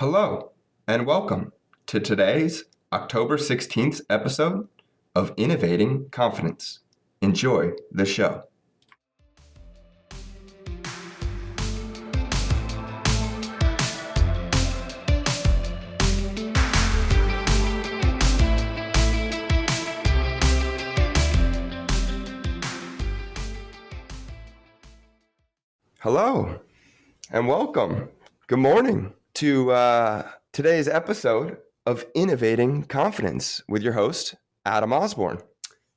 Hello, and welcome to today's October 16th episode of Innovating Confidence. Enjoy the show. Hello, and welcome. Good morning to uh, today's episode of Innovating Confidence with your host, Adam Osborne.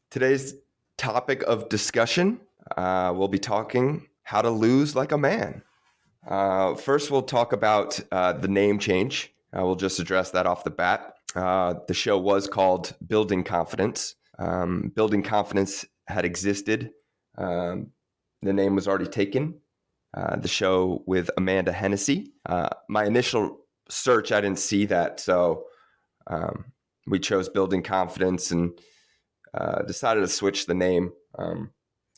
Today's topic of discussion, uh, we'll be talking how to lose like a man. Uh, first, we'll talk about uh, the name change. Uh, we'll just address that off the bat. Uh, the show was called Building Confidence. Um, Building Confidence had existed. Um, the name was already taken uh, the show with Amanda Hennessy. Uh, my initial search, I didn't see that, so um, we chose Building Confidence and uh, decided to switch the name. Um,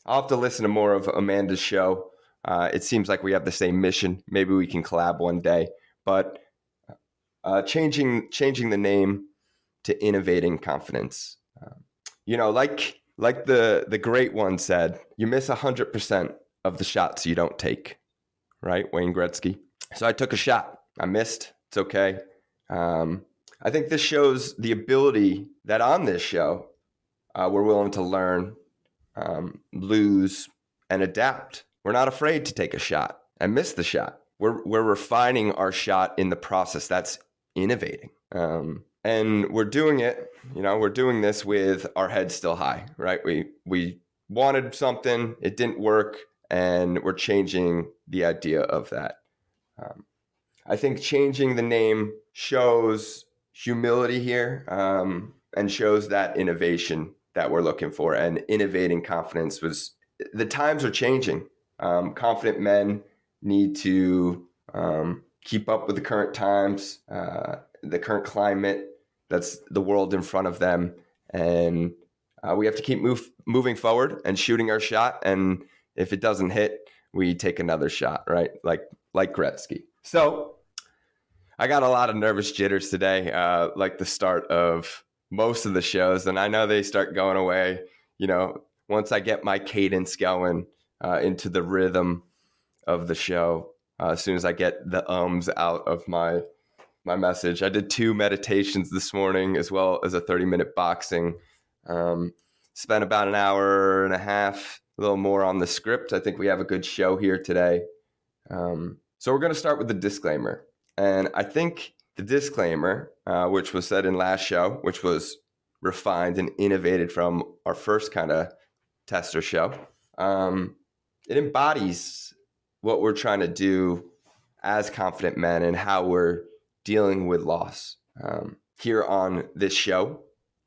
I'll have to listen to more of Amanda's show. Uh, it seems like we have the same mission. Maybe we can collab one day, but uh, changing changing the name to Innovating Confidence. Um, you know, like like the the great one said, you miss hundred percent of the shots you don't take, right? Wayne Gretzky. So I took a shot. I missed. It's okay. Um, I think this shows the ability that on this show, uh, we're willing to learn, um, lose, and adapt. We're not afraid to take a shot and miss the shot. We're, we're refining our shot in the process. That's innovating. Um, and we're doing it, you know, we're doing this with our head still high, right? We, we wanted something, it didn't work and we're changing the idea of that. Um, I think changing the name shows humility here um, and shows that innovation that we're looking for. And innovating confidence was the times are changing. Um, confident men need to um, keep up with the current times, uh, the current climate that's the world in front of them, and uh, we have to keep move, moving forward and shooting our shot and if it doesn't hit, we take another shot, right? Like like Gretzky. So I got a lot of nervous jitters today, uh, like the start of most of the shows, and I know they start going away. You know, once I get my cadence going uh, into the rhythm of the show, uh, as soon as I get the ums out of my my message. I did two meditations this morning as well as a 30 minute boxing. Um, spent about an hour and a half a little more on the script. I think we have a good show here today. Um, so we're going to start with the disclaimer. And I think the disclaimer, uh, which was said in last show, which was refined and innovated from our first kind of tester show, um, it embodies what we're trying to do as confident men and how we're dealing with loss. Um, here on this show,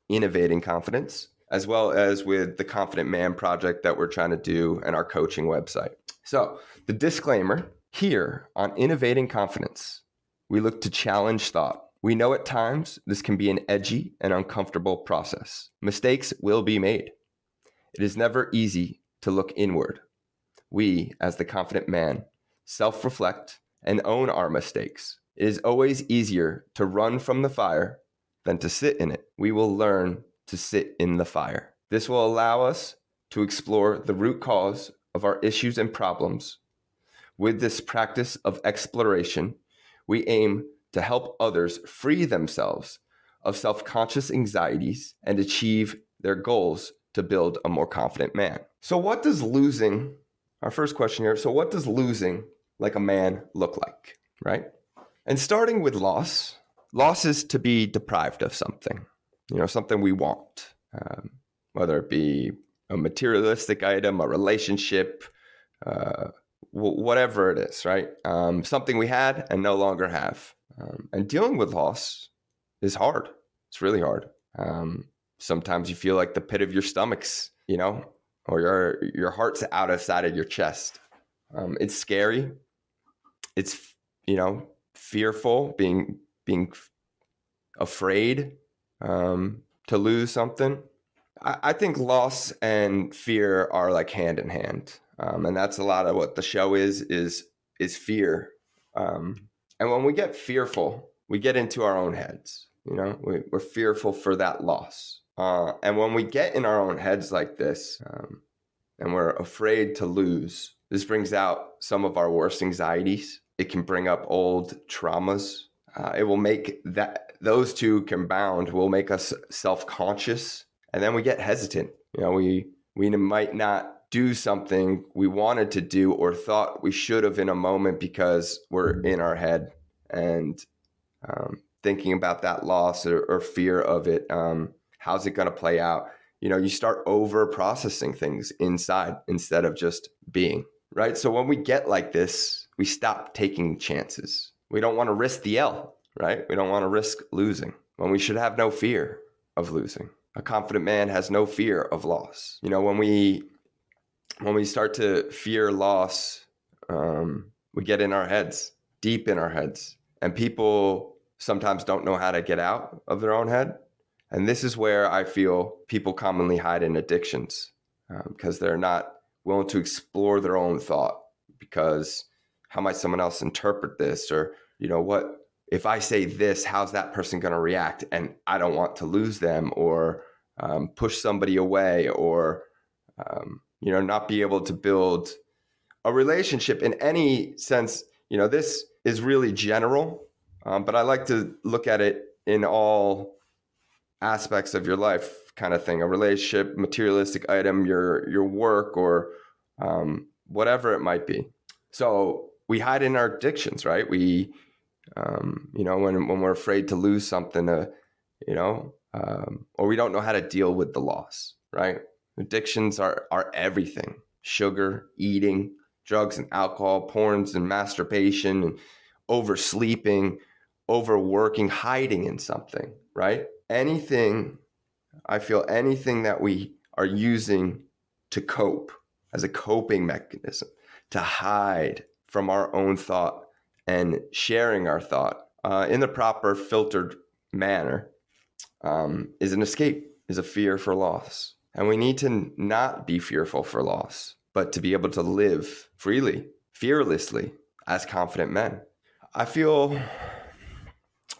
Innovating Confidence, as well as with the Confident Man project that we're trying to do and our coaching website. So, the disclaimer here on Innovating Confidence, we look to challenge thought. We know at times this can be an edgy and uncomfortable process. Mistakes will be made. It is never easy to look inward. We, as the confident man, self reflect and own our mistakes. It is always easier to run from the fire than to sit in it. We will learn to sit in the fire. This will allow us to explore the root cause of our issues and problems. With this practice of exploration, we aim to help others free themselves of self conscious anxieties and achieve their goals to build a more confident man. So, what does losing, our first question here, so what does losing like a man look like, right? And starting with loss, loss is to be deprived of something you know, something we want, um, whether it be a materialistic item, a relationship, uh, w- whatever it is, right? Um, something we had and no longer have. Um, and dealing with loss is hard. It's really hard. Um, sometimes you feel like the pit of your stomach's, you know, or your your heart's out of side of your chest. Um, it's scary. It's you know fearful, being being afraid um, to lose something. I, I, think loss and fear are like hand in hand, um, and that's a lot of what the show is is is fear. Um, and when we get fearful, we get into our own heads. You know, we, are fearful for that loss. Uh, and when we get in our own heads like this, um, and we're afraid to lose, this brings out some of our worst anxieties. It can bring up old traumas. Uh, it will make that those two combined will make us self-conscious, and then we get hesitant. You know, we we might not do something we wanted to do or thought we should have in a moment because we're in our head and um, thinking about that loss or, or fear of it. Um, how's it going to play out? You know, you start over processing things inside instead of just being, right? So when we get like this, we stop taking chances. We don't want to risk the L, right? We don't want to risk losing when we should have no fear of losing. A confident man has no fear of loss. You know, when we when we start to fear loss, um, we get in our heads, deep in our heads, and people sometimes don't know how to get out of their own head. And this is where I feel people commonly hide in addictions because um, they're not willing to explore their own thought. Because how might someone else interpret this? Or, you know, what if I say this, how's that person going to react? And I don't want to lose them or um, push somebody away or, um, you know, not be able to build a relationship in any sense. You know, this is really general um, but I like to look at it in all aspects of your life, kind of thing. A relationship, materialistic item, your your work, or um, whatever it might be. So we hide in our addictions, right? We, um, you know, when when we're afraid to lose something, uh, you know, um, or we don't know how to deal with the loss, right? Addictions are are everything: sugar, eating, drugs and alcohol, porns and masturbation, and oversleeping overworking, hiding in something, right? Anything, I feel anything that we are using to cope as a coping mechanism, to hide from our own thought and sharing our thought uh, in the proper filtered manner um, is an escape, is a fear for loss. And we need to not be fearful for loss, but to be able to live freely, fearlessly as confident men. I feel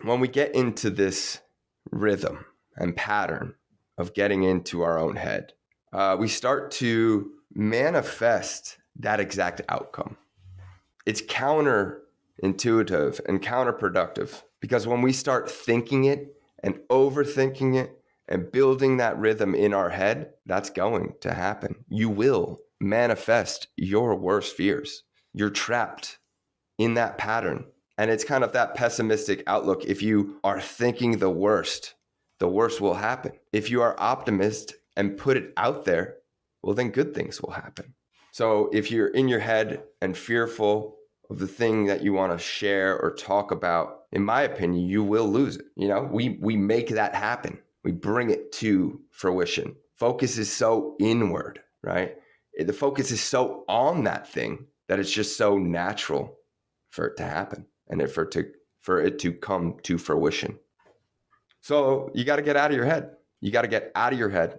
when we get into this rhythm and pattern of getting into our own head, uh, we start to manifest that exact outcome. It's counterintuitive and counterproductive because when we start thinking it and overthinking it and building that rhythm in our head, that's going to happen. You will manifest your worst fears. You're trapped in that pattern and it's kind of that pessimistic outlook. If you are thinking the worst, the worst will happen. If you are optimist and put it out there, well, then good things will happen. So if you're in your head and fearful of the thing that you want to share or talk about, in my opinion, you will lose it. You know, we we make that happen. We bring it to fruition. Focus is so inward, right? Eh, the focus is so on that thing that it's just so natural for it to happen and for it to for it to come to fruition. So you got to get out of your head. You got to get out of your head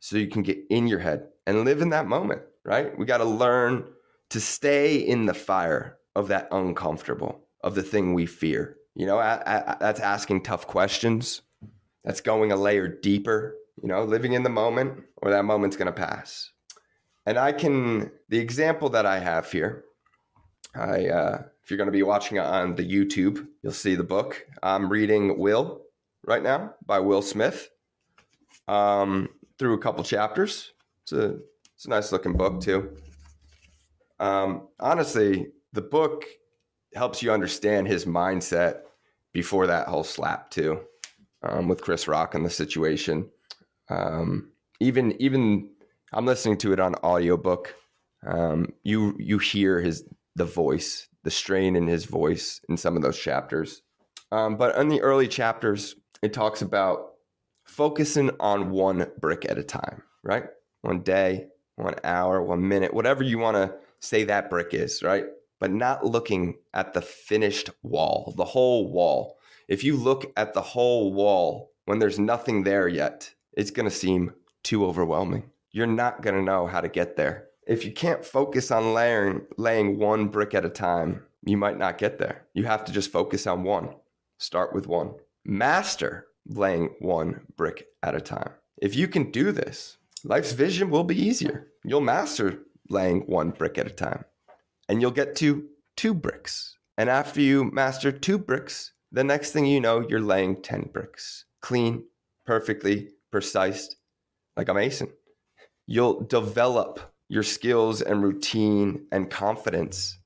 so you can get in your head and live in that moment, right? We got to learn to stay in the fire of that uncomfortable, of the thing we fear. You know, that's asking tough questions. That's going a layer deeper, you know, living in the moment or that moment's going to pass. And I can, the example that I have here, I, uh, if you're going to be watching it on the YouTube, you'll see the book. I'm reading Will right now by Will Smith um, through a couple chapters. It's a, it's a nice looking book, too. Um, honestly, the book helps you understand his mindset before that whole slap, too, um, with Chris Rock and the situation. Um, even, even I'm listening to it on audiobook. Um, you, you hear his, the voice the strain in his voice in some of those chapters. Um, but in the early chapters, it talks about focusing on one brick at a time, right? One day, one hour, one minute, whatever you want to say that brick is, right? But not looking at the finished wall, the whole wall. If you look at the whole wall when there's nothing there yet, it's going to seem too overwhelming. You're not going to know how to get there if you can't focus on layering laying one brick at a time, you might not get there. You have to just focus on one. start with one. Master laying one brick at a time. If you can do this, life's vision will be easier. You'll master laying one brick at a time and you'll get to two bricks. And after you master two bricks, the next thing you know, you're laying 10 bricks. Clean, perfectly precise, like a mason. You'll develop your skills and routine and confidence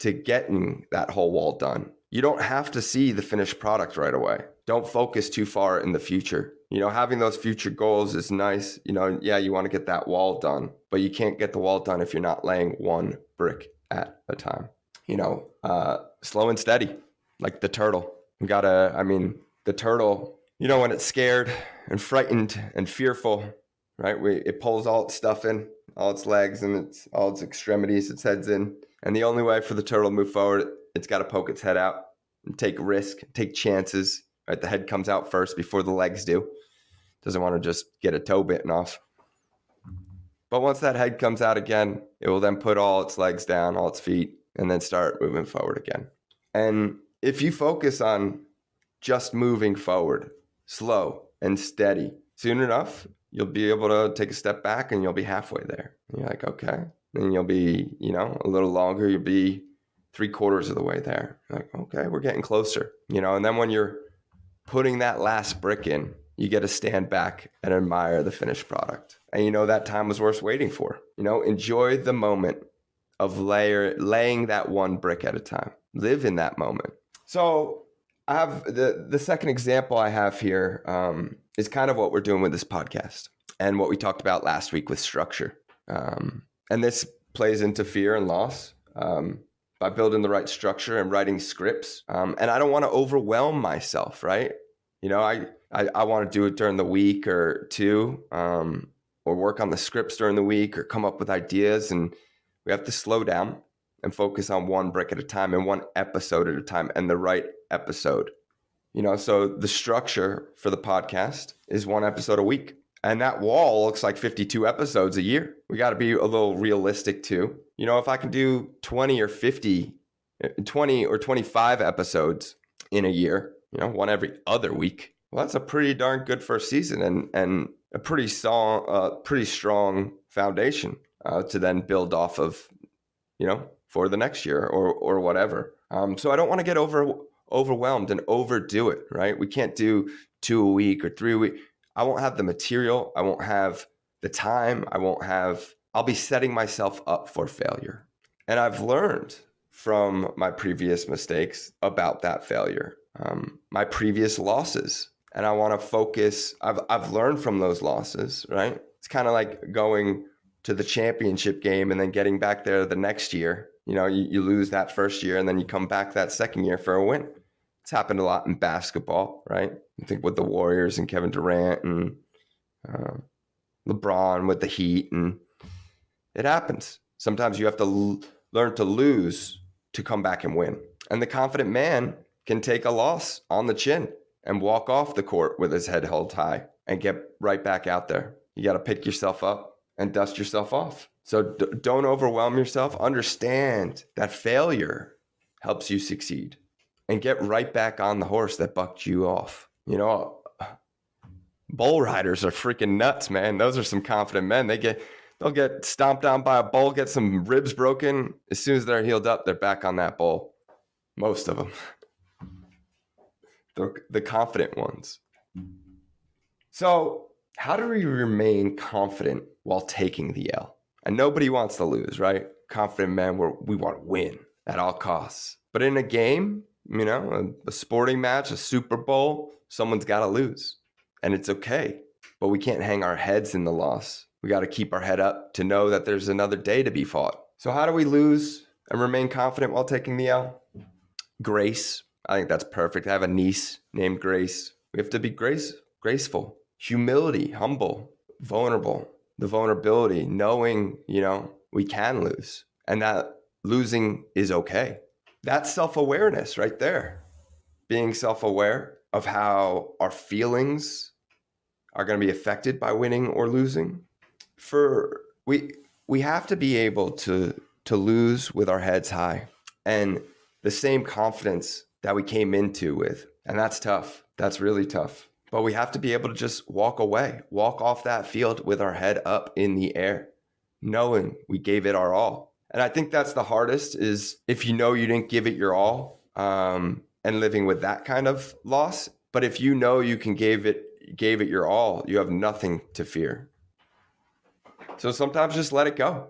to getting that whole wall done. You don't have to see the finished product right away. Don't focus too far in the future. You know, having those future goals is nice. You know, yeah, you want to get that wall done, but you can't get the wall done if you're not laying one brick at a time. You know, uh, slow and steady, like the turtle. You gotta, I mean, the turtle, you know, when it's scared and frightened and fearful, right? We, it pulls all its stuff in, all its legs and its all its extremities, its heads in. And the only way for the turtle to move forward, it's got to poke its head out and take risk, take chances. Right, the head comes out first before the legs do. Doesn't want to just get a toe bitten off. But once that head comes out again, it will then put all its legs down, all its feet, and then start moving forward again. And if you focus on just moving forward, slow and steady, soon enough, you'll be able to take a step back and you'll be halfway there. And you're like, okay. Then you'll be, you know, a little longer, you'll be three quarters of the way there. You're like, okay, we're getting closer, you know. And then when you're putting that last brick in, you get to stand back and admire the finished product. And you know that time was worth waiting for. You know, enjoy the moment of layer laying that one brick at a time. Live in that moment. So I have the the second example I have here um, is kind of what we're doing with this podcast and what we talked about last week with structure. Um, and this plays into fear and loss um, by building the right structure and writing scripts. Um, and I don't want to overwhelm myself, right? You know, I I, I want to do it during the week or two, um, or work on the scripts during the week, or come up with ideas, and we have to slow down and focus on one brick at a time and one episode at a time, and the right episode. You know, so the structure for the podcast is one episode a week. And that wall looks like 52 episodes a year. We got to be a little realistic too. You know, if I can do 20 or 50, eh, 20 or 25 episodes in a year, you know, one every other week, well, that's a pretty darn good first season and, and a pretty, strong, uh, pretty strong foundation uh, to then build off of, you know, for the next year or, or whatever. Um, so I don't want to get over overwhelmed and overdo it, right? We can't do two a week or three a week. I won't have the material. I won't have the time. I won't have, I'll be setting myself up for failure. And I've learned from my previous mistakes about that failure, um, my previous losses. And I want to focus, I've, I've learned from those losses, right? It's kind of like going to the championship game and then getting back there the next year. You know, you, you lose that first year and then you come back that second year for a win. It's happened a lot in basketball, right? I think with the Warriors and Kevin Durant and uh, LeBron with the Heat, and it happens. Sometimes you have to l- learn to lose to come back and win. And the confident man can take a loss on the chin and walk off the court with his head held high and get right back out there. You got to pick yourself up and dust yourself off. So d- don't overwhelm yourself. Understand that failure helps you succeed and get right back on the horse that bucked you off. You know, bull riders are freaking nuts, man. Those are some confident men. They get they'll get stomped down by a bull, get some ribs broken. As soon as they're healed up, they're back on that bull. Most of them. The, the confident ones. So, how do we remain confident while taking the L? And nobody wants to lose, right? Confident men, we we want to win at all costs. But in a game, you know, a, a sporting match, a Super Bowl, someone's got to lose. And it's okay. But we can't hang our heads in the loss. We got to keep our head up to know that there's another day to be fought. So, how do we lose and remain confident while taking the L? Grace. I think that's perfect. I have a niece named Grace. We have to be grace, graceful, humility, humble, vulnerable. The vulnerability, knowing, you know, we can lose and that losing is okay. That's self awareness right there. Being self aware of how our feelings are going to be affected by winning or losing. For we we have to be able to to lose with our heads high and the same confidence that we came into with. And that's tough. That's really tough. But we have to be able to just walk away, walk off that field with our head up in the air, knowing we gave it our all. And I think that's the hardest is if you know you didn't give it your all um, and living with that kind of loss. But if you know you can give it gave it your all, you have nothing to fear. So sometimes just let it go.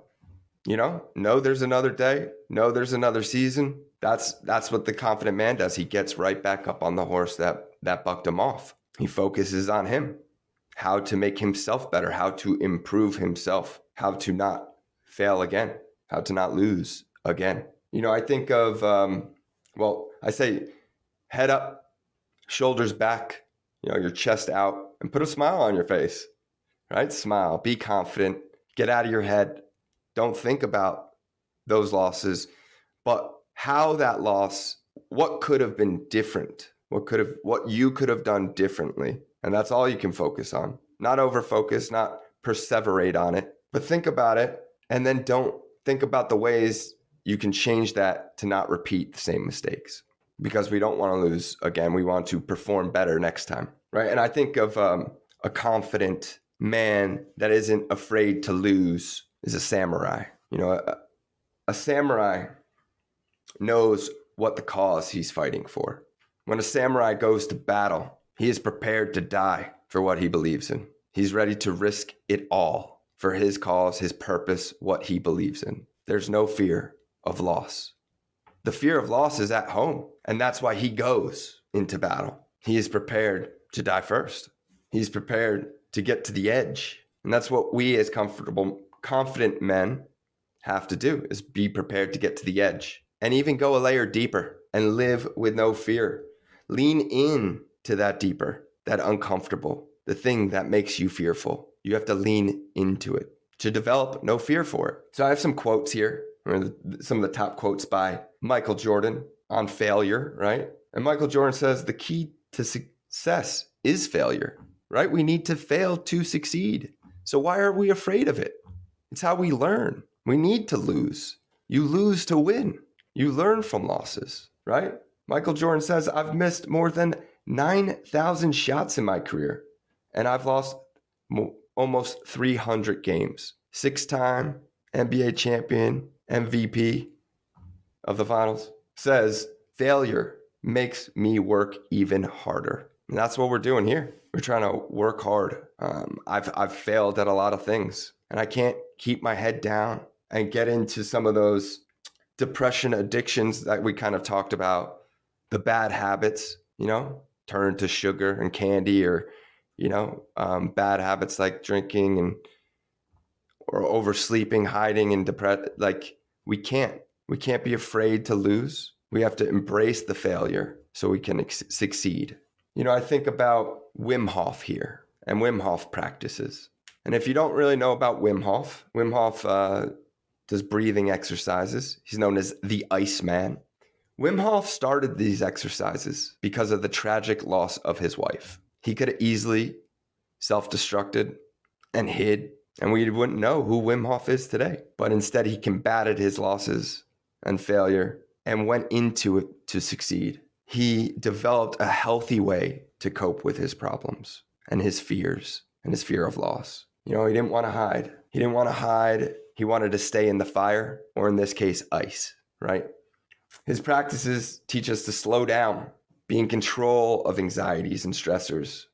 You know, no, there's another day, No, there's another season. That's that's what the confident man does. He gets right back up on the horse that that bucked him off. He focuses on him, how to make himself better, how to improve himself, how to not fail again, how to not lose again. You know, I think of um, well, I say head up, shoulders back, you know, your chest out, and put a smile on your face. Right? Smile. Be confident. Get out of your head. Don't think about those losses, but how that loss, what could have been different? What could have what you could have done differently? And that's all you can focus on. Not over focus, not perseverate on it, but think about it and then don't think about the ways you can change that to not repeat the same mistakes because we don't want to lose again. We want to perform better next time, right? And I think of um, a confident man that isn't afraid to lose is a samurai. You know, a, a samurai knows what the cause he's fighting for. When a samurai goes to battle, he is prepared to die for what he believes in. He's ready to risk it all for his cause, his purpose, what he believes in. There's no fear of loss. The fear of loss is at home, and that's why he goes into battle. He is prepared to die first. He's prepared to get to the edge. And that's what we as comfortable confident men have to do is be prepared to get to the edge and even go a layer deeper and live with no fear. Lean in to that deeper, that uncomfortable, the thing that makes you fearful. You have to lean into it to develop no fear for it. So I have some quotes here, some of the top quotes by Michael Jordan on failure, right? And Michael Jordan says the key to success is failure, right? We need to fail to succeed. So why are we afraid of it? It's how we learn. We need to lose. You lose to win. You learn from losses, right? Michael Jordan says, I've missed more than 9,000 shots in my career, and I've lost mo- almost 300 games. Six time NBA champion, MVP of the finals, says, failure makes me work even harder. And that's what we're doing here. We're trying to work hard. Um, I've, I've failed at a lot of things, and I can't keep my head down and get into some of those depression addictions that we kind of talked about, the bad habits, you know, turn to sugar and candy or, you know, um, bad habits like drinking and or oversleeping, hiding and depressed. Like we can't, we can't be afraid to lose. We have to embrace the failure so we can ex- succeed. You know, I think about Wim Hof here and Wim Hof practices. And if you don't really know about Wim Hof, Wim Hof uh, does breathing exercises. He's known as the Iceman. Wim Hof started these exercises because of the tragic loss of his wife. He could have easily self destructed and hid, and we wouldn't know who Wim Hof is today. But instead, he combated his losses and failure and went into it to succeed. He developed a healthy way to cope with his problems and his fears and his fear of loss. You know, he didn't want to hide. He didn't want to hide he wanted to stay in the fire, or in this case, ice, right? His practices teach us to slow down, be in control of anxieties and stressors,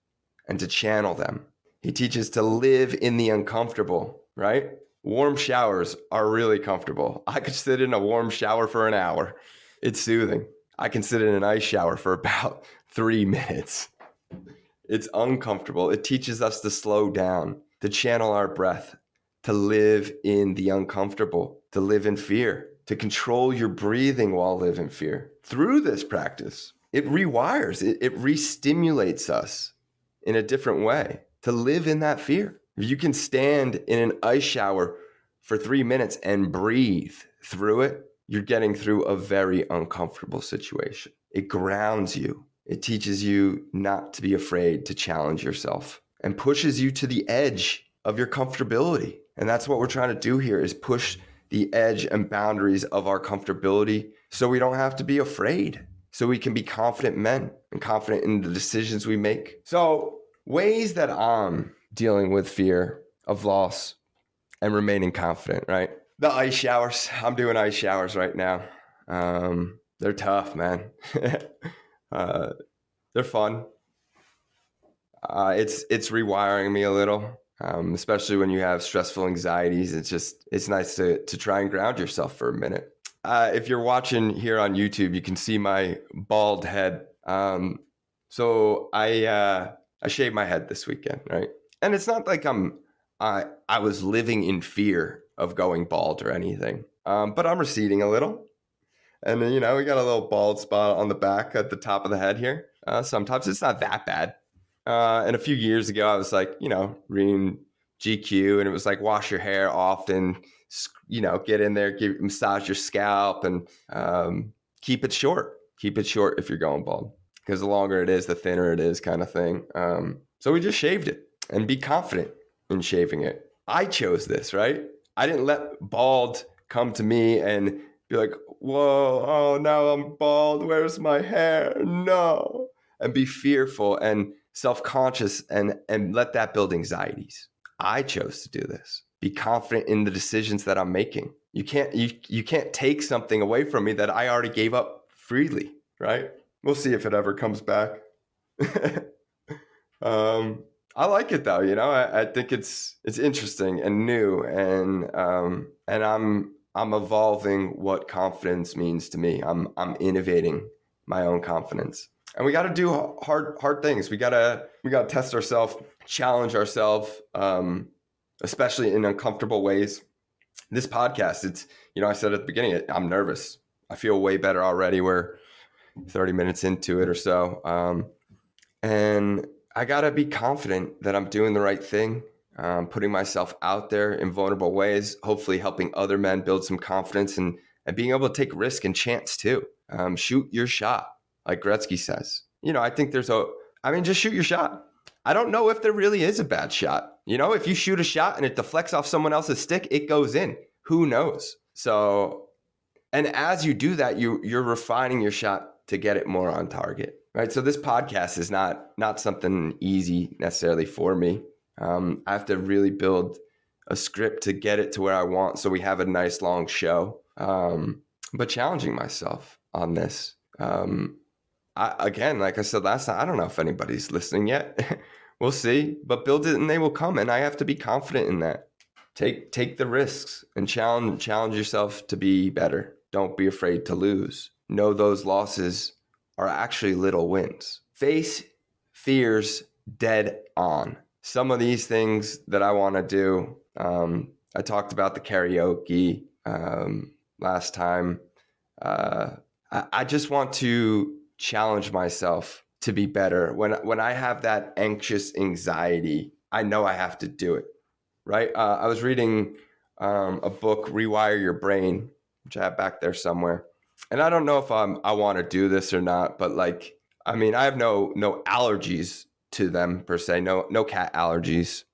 and to channel them. He teaches to live in the uncomfortable, right? Warm showers are really comfortable. I could sit in a warm shower for an hour. It's soothing. I can sit in an ice shower for about three minutes. It's uncomfortable. It teaches us to slow down, to channel our breath, to live in the uncomfortable, to live in fear, to control your breathing while live in fear. Through this practice, it rewires, it, it re-stimulates us in a different way to live in that fear. If you can stand in an ice shower for three minutes and breathe through it, you're getting through a very uncomfortable situation. It grounds you. It teaches you not to be afraid to challenge yourself and pushes you to the edge of your comfortability. And that's what we're trying to do here is push the edge and boundaries of our comfortability so we don't have to be afraid. so we can be confident men and confident in the decisions we make. So, ways that I'm dealing with fear of loss and remaining confident, right? The ice showers. I'm doing ice showers right now. Um, they're tough, man. uh, they're fun. Uh, it's it's rewiring me a little, um, especially when you have stressful anxieties. It's just it's nice to to try and ground yourself for a minute uh, if you're watching here on YouTube, you can see my bald head. Um, so I uh, I shaved my head this weekend, right? And it's not like I'm I I was living in fear of going bald or anything, um, but I'm receding a little, and you know we got a little bald spot on the back at the top of the head here. Uh, sometimes it's not that bad. Uh, and a few years ago, I was like, you know, reading GQ, and it was like wash your hair often you know, get in there, give massage your scalp, and um, keep it short. Keep it short if you're going bald, because the longer it is, the thinner it is, kind of thing. Um, so we just shaved it, and be confident in shaving it. I chose this, right? I didn't let bald come to me and be like, "Whoa, oh now I'm bald. Where's my hair?" No, and be fearful and self-conscious and and let that build anxieties. I chose to do this be confident in the decisions that I'm making. You can't you you can't take something away from me that I already gave up freely, right? We'll see if it ever comes back. um, I like it though, you know. I, I, think it's it's interesting and new, and um, and I'm I'm evolving what confidence means to me. I'm I'm innovating my own confidence, and we got to do hard hard things. We gotta we gotta test ourselves, challenge ourselves, um, especially in uncomfortable ways. This podcast, it's, you know, I said at the beginning, I'm nervous. I feel way better already. We're 30 minutes into it or so. Um, and I got to be confident that I'm doing the right thing, um, putting myself out there in vulnerable ways, hopefully helping other men build some confidence and, and being able to take risk and chance too. Um, shoot your shot, like Gretzky says. You know, I think there's a, I mean, just shoot your shot. I don't know if there really is a bad shot. You know, if you shoot a shot and it deflects off someone else's stick, it goes in. Who knows? So, and as you do that, you you're refining your shot to get it more on target, right? So this podcast is not not something easy necessarily for me. Um, I have to really build a script to get it to where I want, so we have a nice long show. Um, but challenging myself on this. Um, I, again, like I said last time, I don't know if anybody's listening yet. we'll see, but build it and they will come, and I have to be confident in that. Take take the risks and challenge challenge yourself to be better. Don't be afraid to lose. Know those losses are actually little wins. Face fears dead on. Some of these things that I want to do. Um, I talked about the karaoke um, last time. Uh, I, I just want to challenge myself to be better. When when I have that anxious anxiety, I know I have to do it. Right? Uh, I was reading um, a book, Rewire Your Brain, which I have back there somewhere, and I don't know if I'm I want to do this or not, but like, I mean, I have no no allergies to them per se, no no cat allergies,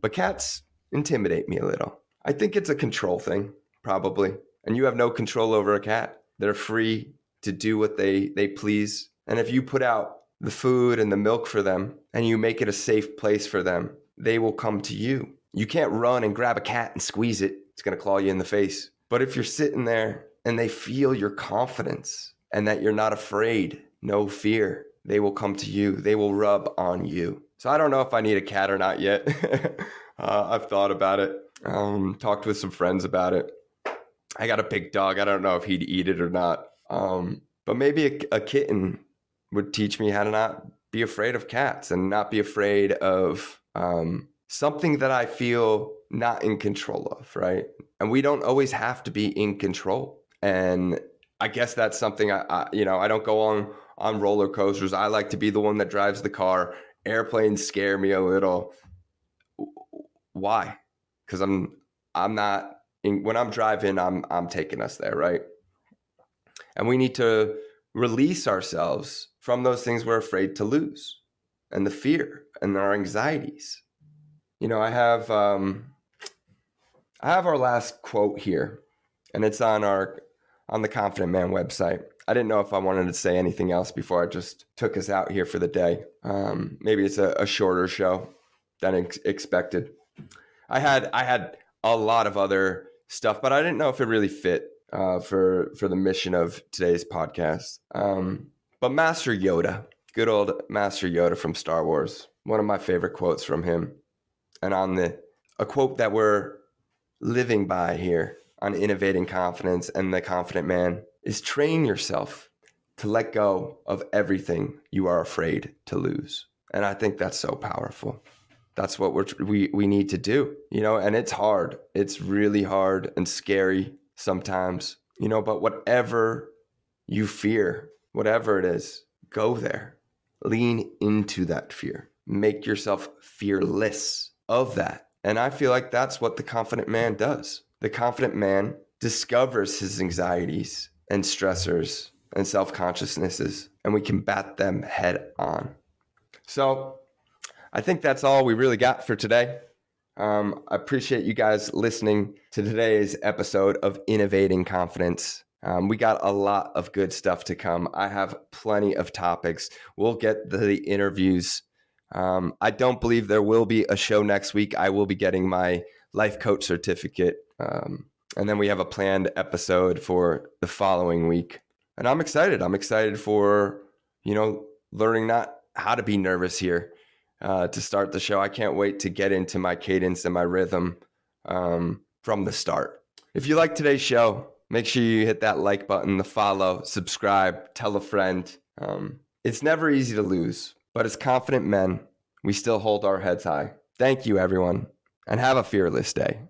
but cats intimidate me a little. I think it's a control thing, probably, and you have no control over a cat. They're free to do what they they please. And if you put out the food and the milk for them and you make it a safe place for them, they will come to you. You can't run and grab a cat and squeeze it. It's going to claw you in the face. But if you're sitting there and they feel your confidence and that you're not afraid, no fear, they will come to you. They will rub on you. So I don't know if I need a cat or not yet. uh, I've thought about it, um, talked with some friends about it. I got a big dog. I don't know if he'd eat it or not. Um, but maybe a, a kitten would teach me how to not be afraid of cats and not be afraid of um, something that I feel not in control of, right? And we don't always have to be in control. And I guess that's something I, I, you know, I don't go on on roller coasters. I like to be the one that drives the car. Airplanes scare me a little. Why? Because I'm I'm not in, when I'm driving. I'm I'm taking us there, right? And we need to release ourselves from those things we're afraid to lose and the fear and our anxieties. You know, I have um, I have our last quote here, and it's on our on the Confident Man website. I didn't know if I wanted to say anything else before I just took us out here for the day. Um, maybe it's a, a, shorter show than ex- expected. I had I had a lot of other stuff, but I didn't know if it really fit uh, for for the mission of today's podcast. Um, but Master Yoda, good old Master Yoda from Star Wars, one of my favorite quotes from him, and on the a quote that we're living by here on innovating confidence and the confident man is train yourself to let go of everything you are afraid to lose. And I think that's so powerful. That's what we're, we we need to do, you know. And it's hard. It's really hard and scary sometimes, you know. But whatever you fear, whatever it is, go there. Lean into that fear. Make yourself fearless of that. And I feel like that's what the confident man does. The confident man discovers his anxieties and stressors and self consciousnesses, and we combat them head on. So, I think that's all we really got for today. Um, I appreciate you guys listening to today's episode of Innovating Confidence. Um, we got a lot of good stuff to come. I have plenty of topics. We'll get the, the interviews. Um, I don't believe there will be a show next week. I will be getting my life coach certificate. Um, and then we have a planned episode for the following week. And I'm excited. I'm excited for, you know, learning not how to be nervous here uh, to start the show. I can't wait to get into my cadence and my rhythm um, from the start. If you like today's show, make sure you hit that like button, the follow, subscribe, tell a friend. Um, it's never easy to lose, but as confident men, we still hold our heads high. Thank you, everyone, and have a fearless day.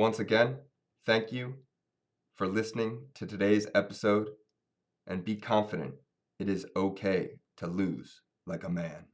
Once again, thank you for listening to today's episode and be confident it is okay to lose like a man.